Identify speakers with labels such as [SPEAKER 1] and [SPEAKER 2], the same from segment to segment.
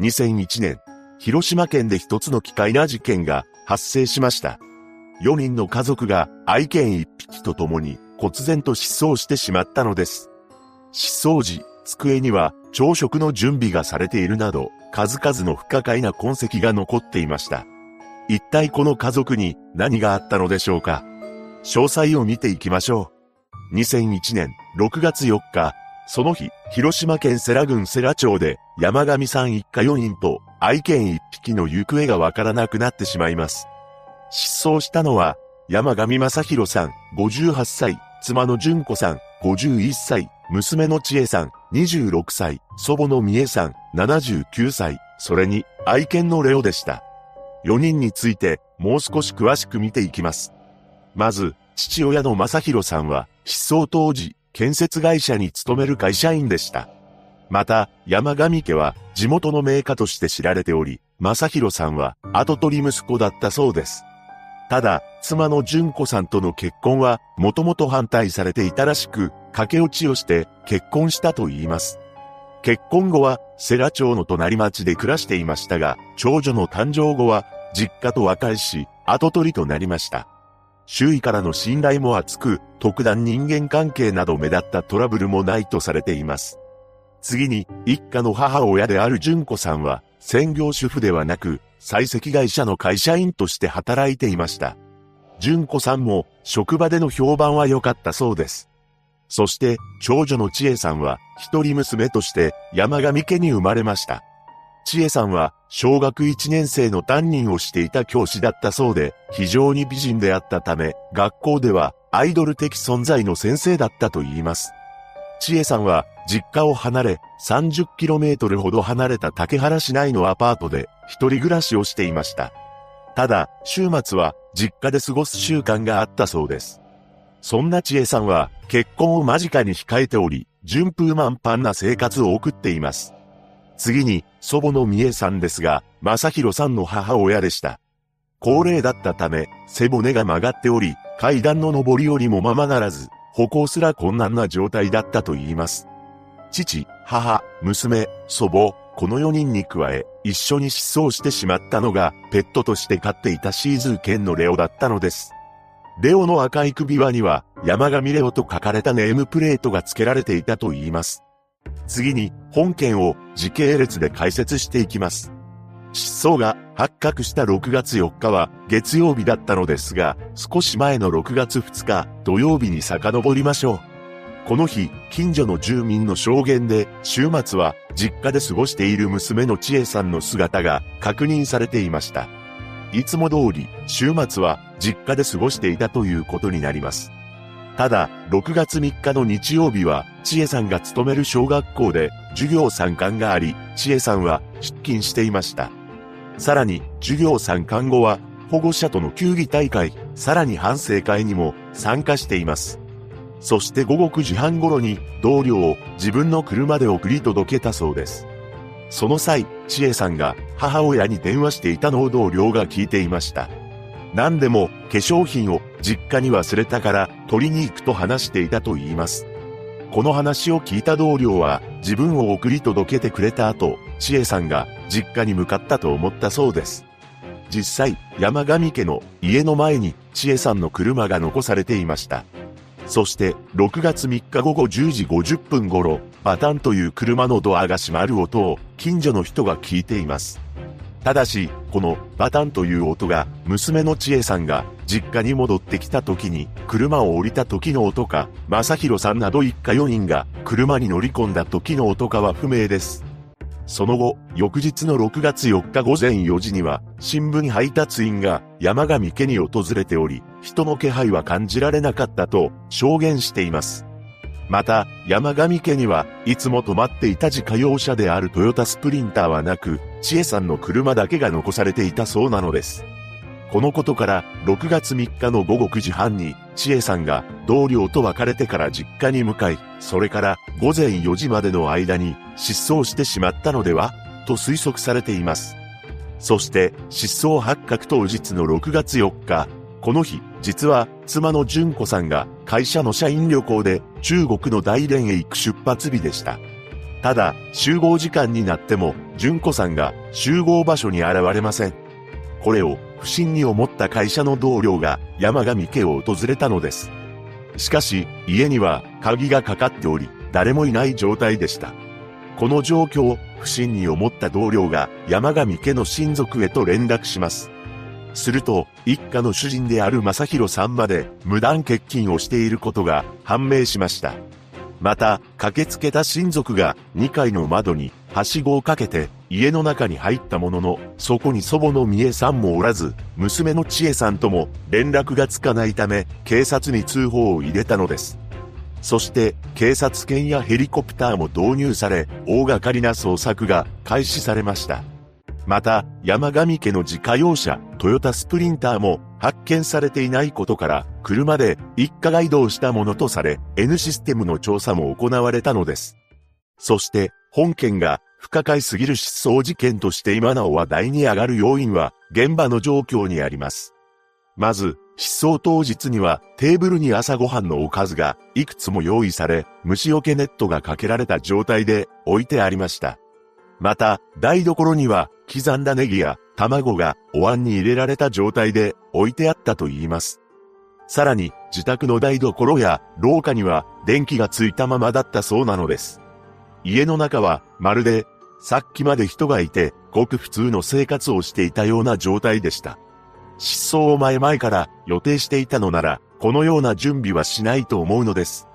[SPEAKER 1] 2001年、広島県で一つの奇怪な事件が発生しました。4人の家族が愛犬1匹と共に忽然と失踪してしまったのです。失踪時、机には朝食の準備がされているなど、数々の不可解な痕跡が残っていました。一体この家族に何があったのでしょうか詳細を見ていきましょう。2001年6月4日、その日、広島県世羅郡世羅町で山上さん一家4人と愛犬1匹の行方がわからなくなってしまいます。失踪したのは山上正宏さん58歳、妻の純子さん51歳、娘の千恵さん26歳、祖母の美恵さん79歳、それに愛犬のレオでした。4人についてもう少し詳しく見ていきます。まず、父親の正宏さんは失踪当時、建設会社に勤める会社員でした。また、山上家は地元の名家として知られており、正宏さんは後取り息子だったそうです。ただ、妻の純子さんとの結婚は、もともと反対されていたらしく、駆け落ちをして結婚したと言います。結婚後は、世羅町の隣町で暮らしていましたが、長女の誕生後は、実家と和解し、後取りとなりました。周囲からの信頼も厚く、特段人間関係など目立ったトラブルもないとされています。次に、一家の母親である純子さんは、専業主婦ではなく、採石会社の会社員として働いていました。純子さんも、職場での評判は良かったそうです。そして、長女の千恵さんは、一人娘として山上家に生まれました。千恵さんは、小学1年生の担任をしていた教師だったそうで、非常に美人であったため、学校ではアイドル的存在の先生だったと言います。千恵さんは、実家を離れ、30km ほど離れた竹原市内のアパートで、一人暮らしをしていました。ただ、週末は、実家で過ごす習慣があったそうです。そんな千恵さんは、結婚を間近に控えており、順風満帆な生活を送っています。次に、祖母の美恵さんですが、正宏さんの母親でした。高齢だったため、背骨が曲がっており、階段の上り下りもままならず、歩行すら困難な状態だったと言います。父、母、娘、祖母、この4人に加え、一緒に失踪してしまったのが、ペットとして飼っていたシーズー犬のレオだったのです。レオの赤い首輪には、山上レオと書かれたネームプレートが付けられていたと言います。次に本件を時系列で解説していきます。失踪が発覚した6月4日は月曜日だったのですが、少し前の6月2日土曜日に遡りましょう。この日、近所の住民の証言で、週末は実家で過ごしている娘の千恵さんの姿が確認されていました。いつも通り、週末は実家で過ごしていたということになります。ただ、6月3日の日曜日は、千恵さんが勤める小学校で授業参観があり、千恵さんは出勤していました。さらに、授業参観後は、保護者との球技大会、さらに反省会にも参加しています。そして午後9時半頃に同僚を自分の車で送り届けたそうです。その際、千恵さんが母親に電話していたのを同僚が聞いていました。何でも化粧品を実家に忘れたから取りに行くと話していたと言います。この話を聞いた同僚は自分を送り届けてくれた後、千恵さんが実家に向かったと思ったそうです。実際、山上家の家の前に千恵さんの車が残されていました。そして、6月3日午後10時50分頃、バタンという車のドアが閉まる音を近所の人が聞いています。ただし、このバタンという音が娘の千恵さんが実家に戻ってきた時に車を降りた時の音か、正宏さんなど一家4人が車に乗り込んだ時の音かは不明です。その後、翌日の6月4日午前4時には、新聞配達員が山上家に訪れており、人の気配は感じられなかったと証言しています。また、山上家にはいつも止まっていた自家用車であるトヨタスプリンターはなく、千恵さんの車だけが残されていたそうなのです。このことから、6月3日の午後9時半に、千恵さんが同僚と別れてから実家に向かい、それから午前4時までの間に失踪してしまったのではと推測されています。そして、失踪発覚当日の6月4日、この日、実は妻の純子さんが会社の社員旅行で中国の大連へ行く出発日でした。ただ、集合時間になっても、純子さんが集合場所に現れません。これを不審に思った会社の同僚が山上家を訪れたのです。しかし、家には鍵がかかっており、誰もいない状態でした。この状況を不審に思った同僚が山上家の親族へと連絡します。すると、一家の主人である正宏さんまで無断欠勤をしていることが判明しました。また、駆けつけた親族が2階の窓にはしごをかけて家の中に入ったものの、そこに祖母の美恵さんもおらず、娘の千恵さんとも連絡がつかないため、警察に通報を入れたのです。そして、警察犬やヘリコプターも導入され、大掛かりな捜索が開始されました。また、山上家の自家用車、トヨタスプリンターも発見されていないことから、車で一家が移動したものとされ、N システムの調査も行われたのです。そして、本件が不可解すぎる失踪事件として今なお話題に上がる要因は現場の状況にあります。まず、失踪当日にはテーブルに朝ごはんのおかずがいくつも用意され、虫除けネットがかけられた状態で置いてありました。また、台所には刻んだネギや卵がお椀に入れられた状態で置いてあったと言います。さらに、自宅の台所や廊下には電気がついたままだったそうなのです。家の中はまるでさっきまで人がいてごく普通の生活をしていたような状態でした。失踪を前々から予定していたのならこのような準備はしないと思うのです。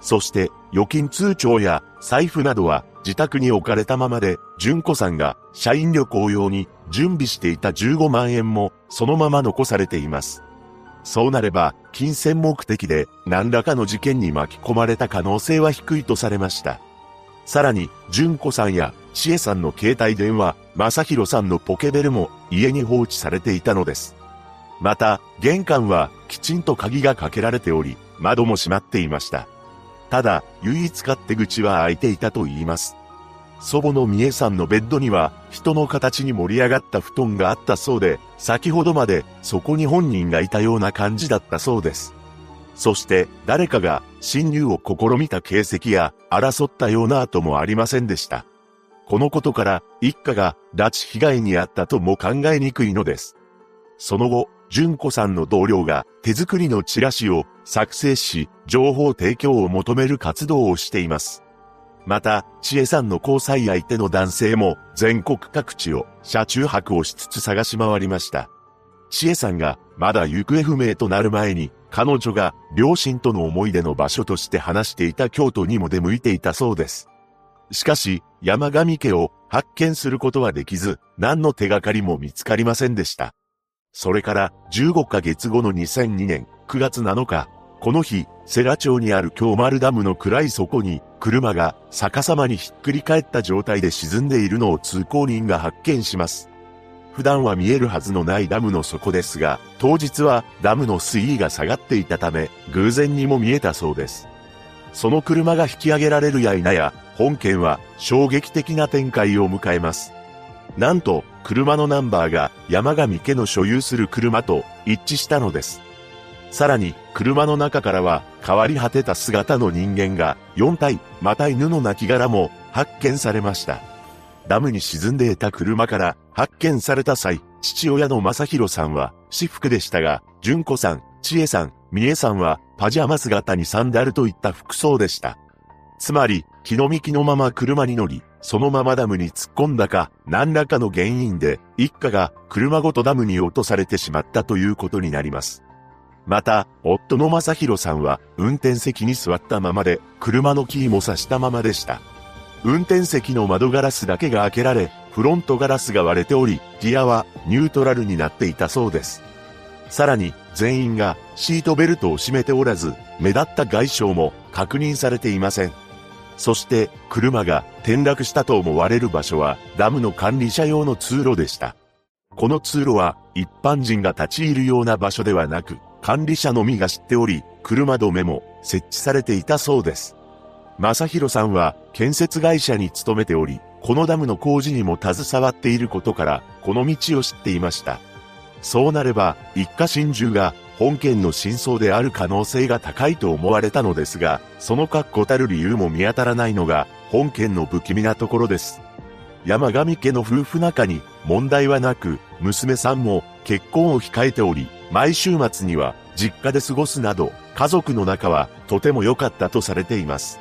[SPEAKER 1] そして預金通帳や財布などは自宅に置かれたままで、純子さんが社員旅行用に準備していた15万円もそのまま残されています。そうなれば、金銭目的で何らかの事件に巻き込まれた可能性は低いとされました。さらに、純子さんや千恵さんの携帯電話、正宏さんのポケベルも家に放置されていたのです。また、玄関はきちんと鍵がかけられており、窓も閉まっていました。ただ、唯一勝手口は開いていたと言います。祖母の美恵さんのベッドには人の形に盛り上がった布団があったそうで、先ほどまでそこに本人がいたような感じだったそうです。そして誰かが侵入を試みた形跡や争ったような跡もありませんでした。このことから一家が拉致被害に遭ったとも考えにくいのです。その後、純子さんの同僚が手作りのチラシを作成し、情報提供を求める活動をしています。また、千恵さんの交際相手の男性も全国各地を車中泊をしつつ探し回りました。千恵さんがまだ行方不明となる前に彼女が両親との思い出の場所として話していた京都にも出向いていたそうです。しかし、山上家を発見することはできず、何の手がかりも見つかりませんでした。それから15ヶ月後の2002年9月7日、この日、世羅町にある京丸ダムの暗い底に、車が逆さまにひっくり返った状態で沈んでいるのを通行人が発見します。普段は見えるはずのないダムの底ですが、当日はダムの水位が下がっていたため、偶然にも見えたそうです。その車が引き上げられるや否や、本件は衝撃的な展開を迎えます。なんと、車のナンバーが山上家の所有する車と一致したのです。さらに、車の中からは変わり果てた姿の人間が4体、また犬の亡骸も発見されました。ダムに沈んでいた車から発見された際、父親の正宏さんは私服でしたが、純子さん、千恵さん、美恵さんはパジャマ姿にサンダルといった服装でした。つまり、気の幹のまま車に乗り、そのままダムに突っ込んだか、何らかの原因で、一家が車ごとダムに落とされてしまったということになります。また、夫の正宏さんは、運転席に座ったままで、車のキーも差したままでした。運転席の窓ガラスだけが開けられ、フロントガラスが割れており、ギアはニュートラルになっていたそうです。さらに、全員がシートベルトを締めておらず、目立った外傷も確認されていません。そして、車が転落したと思われる場所は、ダムの管理者用の通路でした。この通路は、一般人が立ち入るような場所ではなく、管理者のみが知っており、車止めも設置されていたそうです。正宏さんは建設会社に勤めており、このダムの工事にも携わっていることから、この道を知っていました。そうなれば、一家心中が本件の真相である可能性が高いと思われたのですが、その確固たる理由も見当たらないのが本件の不気味なところです。山上家の夫婦仲に問題はなく、娘さんも結婚を控えており、毎週末には実家で過ごすなど、家族の仲はとても良かったとされています。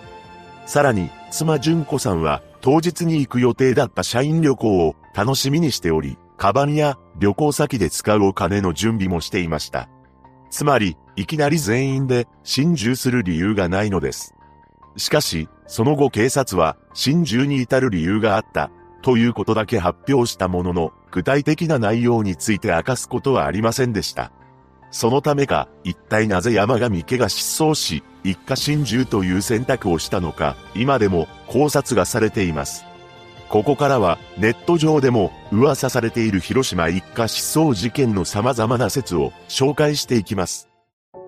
[SPEAKER 1] さらに、妻純子さんは当日に行く予定だった社員旅行を楽しみにしており、カバンや旅行先で使うお金の準備もしていました。つまり、いきなり全員で心中する理由がないのです。しかし、その後警察は心中に至る理由があったということだけ発表したものの、具体的な内容について明かすことはありませんでした。そのためか、一体なぜ山上家が失踪し、一家心中という選択をしたのか、今でも考察がされています。ここからは、ネット上でも噂されている広島一家失踪事件の様々な説を紹介していきます。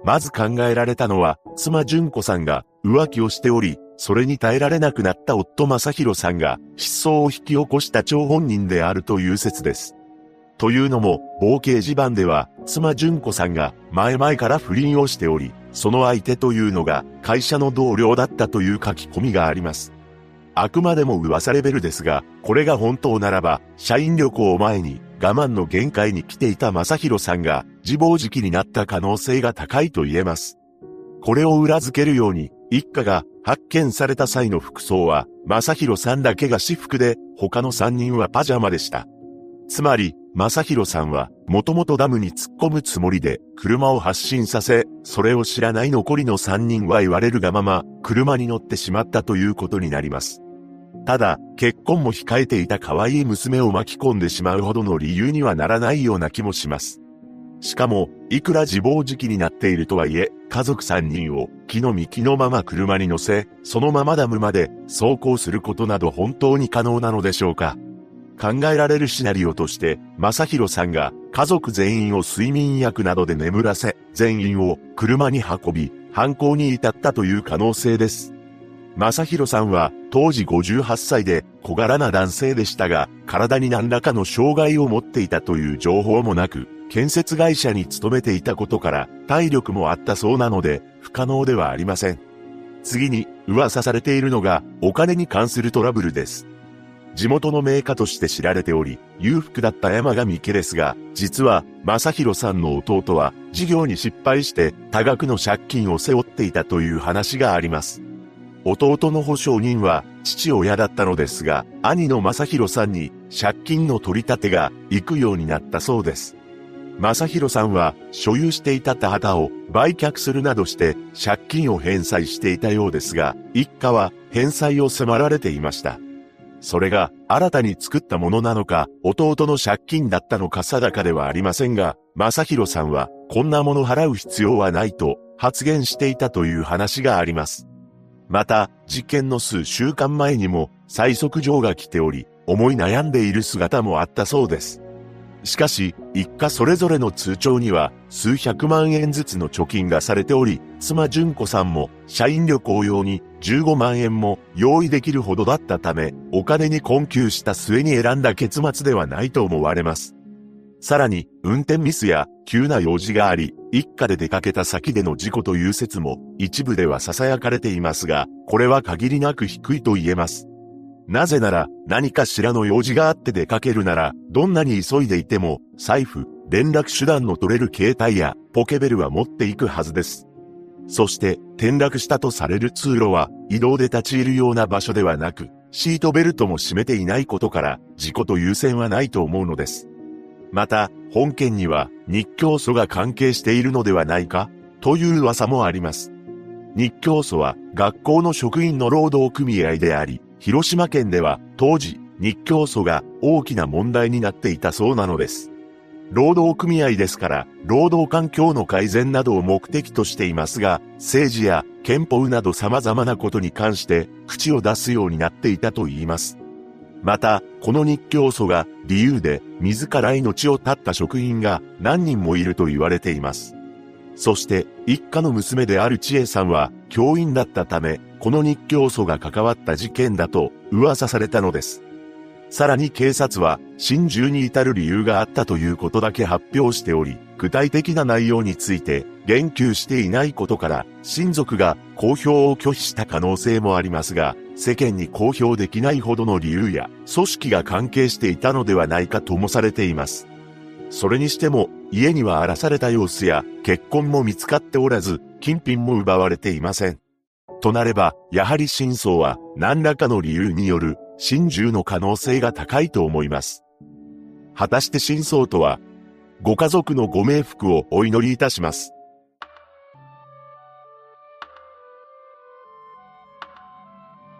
[SPEAKER 1] まず考えられたのは、妻純子さんが浮気をしており、それに耐えられなくなった夫正宏さんが失踪を引き起こした張本人であるという説です。というのも、冒険地盤では、妻純子さんが前々から不倫をしており、その相手というのが会社の同僚だったという書き込みがあります。あくまでも噂レベルですが、これが本当ならば、社員旅行を前に我慢の限界に来ていた正宏さんが自暴自棄になった可能性が高いと言えます。これを裏付けるように、一家が発見された際の服装は、正宏さんだけが私服で、他の三人はパジャマでした。つまり、正宏さんは、もともとダムに突っ込むつもりで、車を発進させ、それを知らない残りの三人は言われるがまま、車に乗ってしまったということになります。ただ、結婚も控えていた可愛い娘を巻き込んでしまうほどの理由にはならないような気もします。しかも、いくら自暴自棄になっているとはいえ、家族三人を気の身気のまま車に乗せ、そのままダムまで走行することなど本当に可能なのでしょうか考えられるシナリオとして、正宏さんが家族全員を睡眠薬などで眠らせ、全員を車に運び、犯行に至ったという可能性です。正宏さんは当時58歳で小柄な男性でしたが、体に何らかの障害を持っていたという情報もなく、建設会社に勤めていたことから体力もあったそうなので不可能ではありません。次に噂されているのがお金に関するトラブルです。地元の名家として知られており、裕福だった山上家ですが、実は、正宏さんの弟は、事業に失敗して多額の借金を背負っていたという話があります。弟の保証人は父親だったのですが、兄の正宏さんに借金の取り立てが行くようになったそうです。正宏さんは所有していた田畑を売却するなどして借金を返済していたようですが、一家は返済を迫られていました。それが新たに作ったものなのか、弟の借金だったのか定かではありませんが、正宏さんはこんなもの払う必要はないと発言していたという話があります。また、事件の数週間前にも催促状が来ており、思い悩んでいる姿もあったそうです。しかし、一家それぞれの通帳には数百万円ずつの貯金がされており、妻純子さんも社員旅行用に15万円も用意できるほどだったため、お金に困窮した末に選んだ結末ではないと思われます。さらに、運転ミスや急な用事があり、一家で出かけた先での事故という説も一部では囁かれていますが、これは限りなく低いと言えます。なぜなら、何かしらの用事があって出かけるなら、どんなに急いでいても、財布、連絡手段の取れる携帯やポケベルは持っていくはずです。そして、転落したとされる通路は、移動で立ち入るような場所ではなく、シートベルトも締めていないことから、事故と優先はないと思うのです。また、本件には、日教祖が関係しているのではないか、という噂もあります。日教祖は、学校の職員の労働組合であり、広島県では当時日教祖が大きな問題になっていたそうなのです。労働組合ですから、労働環境の改善などを目的としていますが、政治や憲法など様々なことに関して口を出すようになっていたと言います。また、この日教祖が理由で自ら命を絶った職員が何人もいると言われています。そして、一家の娘である千恵さんは教員だったため、この日教祖が関わった事件だと噂されたのです。さらに警察は心中に至る理由があったということだけ発表しており、具体的な内容について言及していないことから親族が公表を拒否した可能性もありますが、世間に公表できないほどの理由や組織が関係していたのではないかともされています。それにしても家には荒らされた様子や血痕も見つかっておらず、金品も奪われていません。となれば、やはり真相は何らかの理由による真珠の可能性が高いと思います。果たして真相とはご家族のご冥福をお祈りいたします。